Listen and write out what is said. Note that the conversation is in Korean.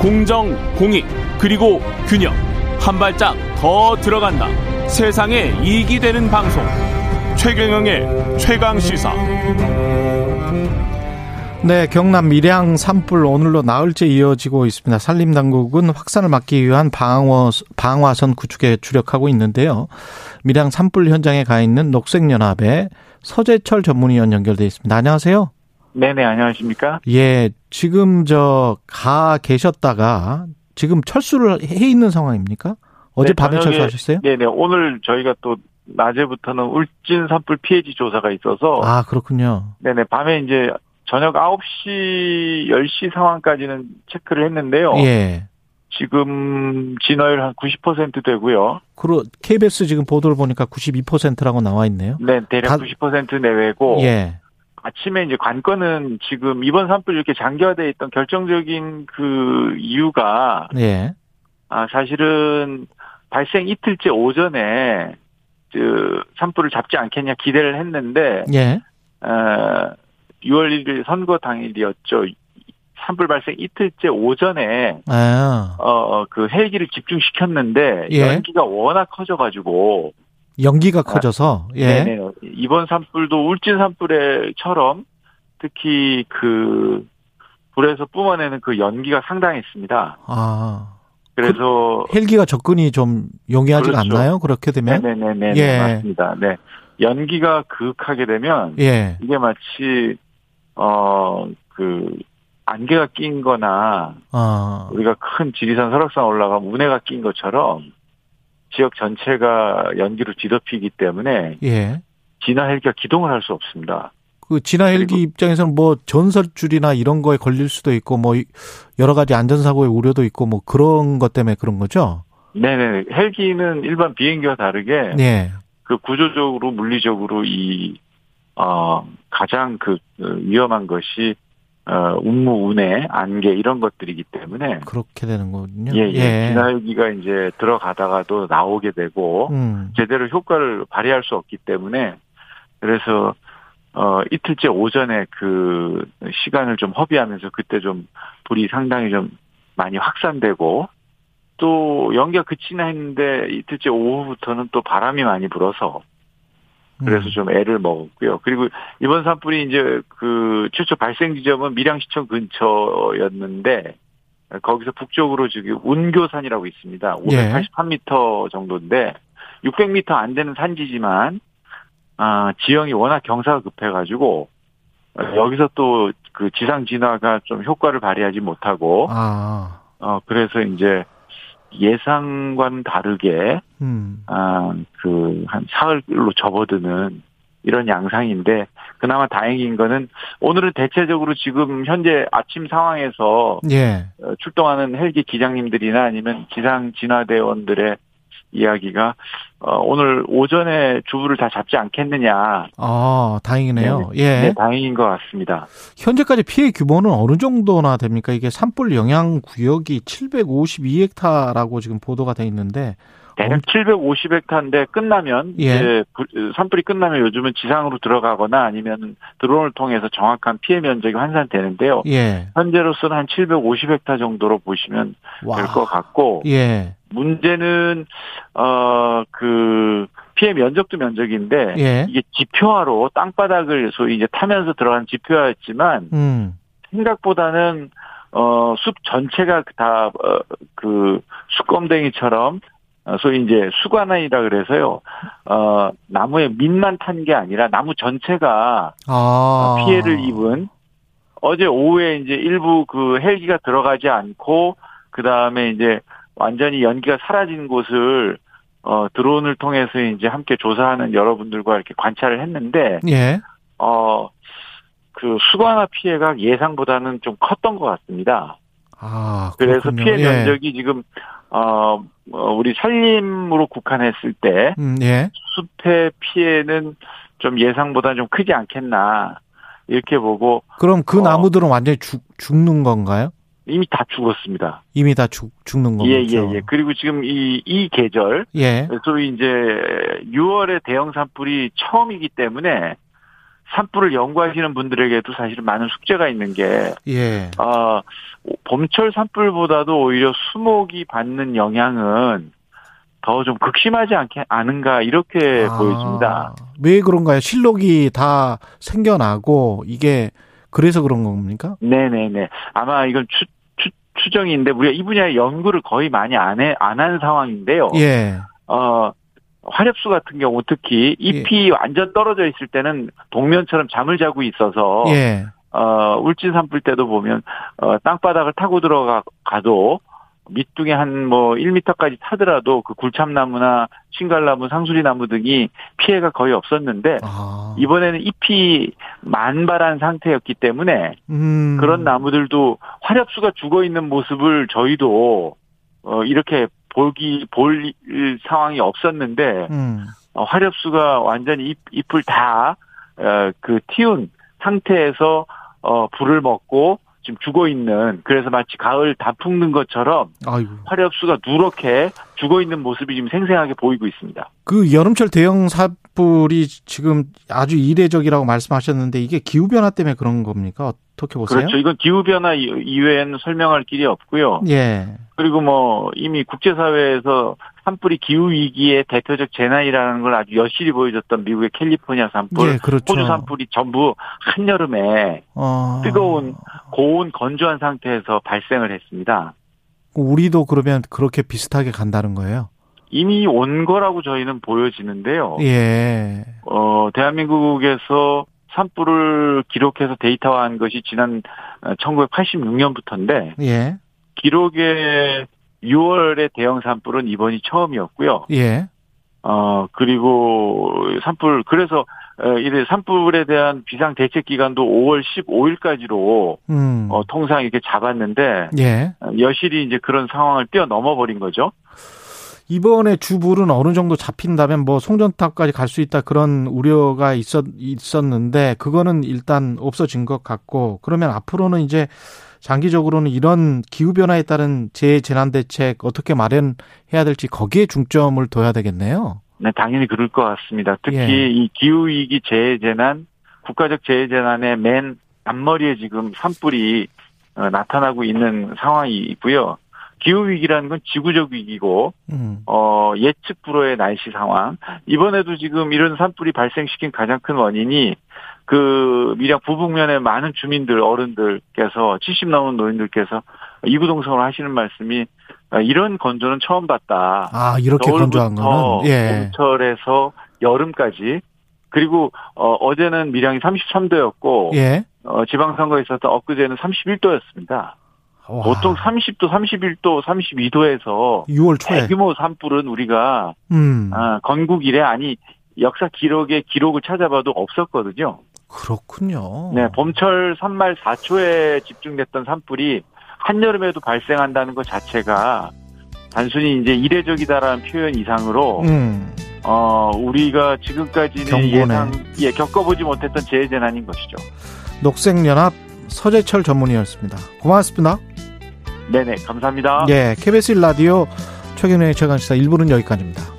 공정, 공익, 그리고 균형. 한 발짝 더 들어간다. 세상에 이익이 되는 방송. 최경영의 최강 시사. 네, 경남 밀양 산불 오늘로 나흘째 이어지고 있습니다. 산림 당국은 확산을 막기 위한 방어, 방화선 구축에 주력하고 있는데요. 밀양 산불 현장에 가 있는 녹색연합의 서재철 전문위원 연결돼 있습니다. 안녕하세요. 네네, 안녕하십니까? 예, 지금 저 가 계셨다가 지금 철수를 해 있는 상황입니까? 어제 네, 밤에 철수하셨어요? 네네, 오늘 저희가 또 낮에부터는 울진 산불 피해지 조사가 있어서 아, 그렇군요. 네네, 밤에 이제 저녁 9시, 10시 상황까지는 체크를 했는데요. 예. 지금 진화율 한 90% 되고요. 그리고 KBS 지금 보도를 보니까 92%라고 나와 있네요. 네, 대략 다- 90% 내외고 예. 아침에 이제 관건은 지금 이번 산불 이렇게 장기화돼 있던 결정적인 그 이유가 예. 아, 사실은 발생 이틀째 오전에 그 산불을 잡지 않겠냐 기대를 했는데 예. 어, 6월 1일 선거 당일이었죠. 산불 발생 이틀째 오전에 아, 어그 헬기를 집중시켰는데 예. 연기가 워낙 커져가지고 연기가 커져서 예. 아, 네네. 이번 산불도 울진 산불에처럼 특히 그 불에서 뿜어내는 그 연기가 상당했습니다. 아. 그래서 헬기가 접근이 좀 용이하지가 그렇죠. 않나요? 그렇게 되면? 네네네네 예. 맞습니다. 네 연기가 그윽하게 되면 예. 이게 마치 어그 안개가 낀 거나 아. 우리가 큰 지리산 설악산 올라가면 운해가 낀 것처럼 지역 전체가 연기로 뒤덮이기 때문에 예. 진화 헬기가 기동을 할 수 없습니다. 그 진화 헬기 입장에서는 뭐 전설줄이나 이런 거에 걸릴 수도 있고 뭐 여러 가지 안전사고의 우려도 있고 뭐 그런 것 때문에 그런 거죠? 네네 헬기는 일반 비행기와 다르게 예. 그 구조적으로 물리적으로 이 어, 가장 그 어, 위험한 것이 어, 운무, 운해, 안개 이런 것들이기 때문에 그렇게 되는 거군요. 예, 예. 진화헬기가 이제 들어가다가도 나오게 되고 음. 제대로 효과를 발휘할 수 없기 때문에 그래서 어 이틀째 오전에 그 시간을 좀 허비하면서 그때 좀 불이 상당히 좀 많이 확산되고 또 연기가 그치나 했는데 이틀째 오후부터는 또 바람이 많이 불어서 그래서 음. 좀 애를 먹었고요. 그리고 이번 산불이 이제 그 최초 발생 지점은 밀양시청 근처였는데 거기서 북쪽으로 저기 운교산이라고 있습니다. 예. 583m 정도인데 600m 안 되는 산지지만 아 지형이 워낙 경사가 급해가지고 어, 여기서 또 그 지상 진화가 좀 효과를 발휘하지 못하고 아. 어 그래서 이제 예상과는 다르게 음. 아, 그, 한 사흘로 접어드는 이런 양상인데, 그나마 다행인 거는, 오늘은 대체적으로 지금 현재 아침 상황에서 예. 어, 출동하는 헬기 기장님들이나 아니면 기상 진화대원들의 이야기가, 어, 오늘 오전에 주부를 다 잡지 않겠느냐. 아, 다행이네요. 예. 네, 다행인 것 같습니다. 현재까지 피해 규모는 어느 정도나 됩니까? 이게 산불 영향 구역이 752헥타라고 지금 보도가 돼 있는데 대략 750헥타인데 끝나면 예. 이제 불- 산불이 끝나면 요즘은 지상으로 들어가거나 아니면 드론을 통해서 정확한 피해 면적이 환산되는데요. 예. 현재로서는 한 750헥타 정도로 보시면 와. 될것 같고 예. 문제는 어그 피해 면적도 면적인데 예. 이게 지표화로 땅바닥을 소위 이제 타면서 들어간 지표화였지만 음. 생각보다는 어숲 전체가 다그 숯검댕이처럼 어, 소위 이제 수관안이라 그래서요. 어 나무에 밑만 탄 게 아니라 나무 전체가 아. 피해를 입은 어제 오후에 이제 일부 그 헬기가 들어가지 않고 그 다음에 이제 완전히 연기가 사라진 곳을 어 드론을 통해서 이제 함께 조사하는 여러분들과 이렇게 관찰을 했는데 예. 어그 수관화 피해가 예상보다는 좀 컸던 것 같습니다. 아, 그래서 그렇군요. 피해 예. 면적이 지금 어 어, 우리 산림으로 국한했을 때 음, 예. 숲의 피해는 좀 예상보다 좀 크지 않겠나 이렇게 보고 그럼 그 어. 나무들은 완전히 죽, 죽는 건가요? 이미 다 죽었습니다. 이미 다 죽, 죽는 거죠. 예, 예, 예. 그리고 지금 이, 이 계절, 예. 소위 이제 6월에 대형 산불이 처음이기 때문에 산불을 연구하시는 분들에게도 사실은 많은 숙제가 있는 게, 예. 어, 봄철 산불보다도 오히려 수목이 받는 영향은 더 좀 극심하지 않게, 않은가, 이렇게 아, 보여집니다. 왜 그런가요? 실록이 다 생겨나고 이게 그래서 그런 겁니까? 네네네. 아마 이건 추, 추, 추정인데, 우리가 이 분야의 연구를 거의 많이 안 해, 안 한 상황인데요. 예. 어, 화력수 같은 경우 특히 잎이 완전 떨어져 있을 때는 동면처럼 잠을 자고 있어서 예. 어, 울진 산불 때도 보면 어, 땅바닥을 타고 들어가도 밑둥에 한 뭐 1m까지 타더라도 그 굴참나무나 신갈나무, 상수리나무 등이 피해가 거의 없었는데 아. 이번에는 잎이 만발한 상태였기 때문에 음. 그런 나무들도 화력수가 죽어 있는 모습을 저희도 어, 이렇게 보기 볼 상황이 없었는데 음. 어, 화력수가 완전히 잎, 잎을 다, 어, 그, 틔운 상태에서, 어, 불을 먹고 지금 죽어 있는, 그래서 마치 가을 다 품는 것처럼 아이고. 화력수가 누렇게 죽어 있는 모습이 지금 생생하게 보이고 있습니다. 그 여름철 대형 산불이 지금 아주 이례적이라고 말씀하셨는데 이게 기후 변화 때문에 그런 겁니까? 어떻게 보세요? 그렇죠. 이건 기후 변화 이- 이외에는 설명할 길이 없고요. 예. 그리고 뭐, 이미 국제사회에서 산불이 기후 위기의 대표적 재난이라는 걸 아주 여실히 보여줬던 미국의 캘리포니아 산불, 예, 그렇죠. 호주 산불이 전부 한 여름에 어. 뜨거운 고온 건조한 상태에서 발생을 했습니다. 우리도 그러면 그렇게 비슷하게 간다는 거예요? 이미 온 거라고 저희는 보여지는데요. 예. 어, 대한민국에서 산불을 기록해서 데이터화한 것이 지난 1986년부터인데 예. 기록의 6월의 대형 산불은 이번이 처음이었고요. 예. 어, 그리고 산불, 그래서, 어, 이래 산불에 대한 비상 대책 기간도 5월 15일까지로, 음. 어, 통상 이렇게 잡았는데, 예. 어, 여실히 이제 그런 상황을 뛰어넘어 버린 거죠. 이번에 주불은 어느 정도 잡힌다면 뭐 송전탑까지 갈 수 있다 그런 우려가 있었 있었는데 그거는 일단 없어진 것 같고 그러면 앞으로는 이제 장기적으로는 이런 기후 변화에 따른 재재난 대책 어떻게 마련해야 될지 거기에 중점을 둬야 되겠네요. 네, 당연히 그럴 것 같습니다. 특히 예. 이 기후위기 재해재난, 국가적 재해재난의 맨 앞머리에 지금 산불이 어, 나타나고 있는 상황이 있고요. 기후 위기라는 건 지구적 위기고, 음. 어, 예측 불허의 날씨 상황. 이번에도 지금 이런 산불이 발생시킨 가장 큰 원인이 그 밀양 부북면의 많은 주민들, 어른들께서 70 넘은 노인들께서 이구동성을 하시는 말씀이 아, 이런 건조는 처음 봤다. 아 이렇게 건조한 거는 예. 봄철에서 여름까지 그리고 어, 어제는 밀양이 33도였고 예. 어, 지방선거에 있었던 엊그제는 31도였습니다. 와, 보통 30도, 31도, 32도에서 6월 초에 대규모 산불은 우리가 음. 아, 건국 이래 아니 역사 기록의 기록을 찾아봐도 없었거든요. 그렇군요. 네, 봄철 3말 4초에 집중됐던 산불이 한여름에도 발생한다는 것 자체가 단순히 이제 이례적이다라는 표현 이상으로 음. 어 우리가 지금까지는 경고네. 예상 예 겪어보지 못했던 재해재난인 것이죠. 녹색연합 서재철 전문의였습니다. 고맙습니다. 네네 감사합니다. 예, KBS 1라디오 최경영의 최강시사 1부는 여기까지입니다.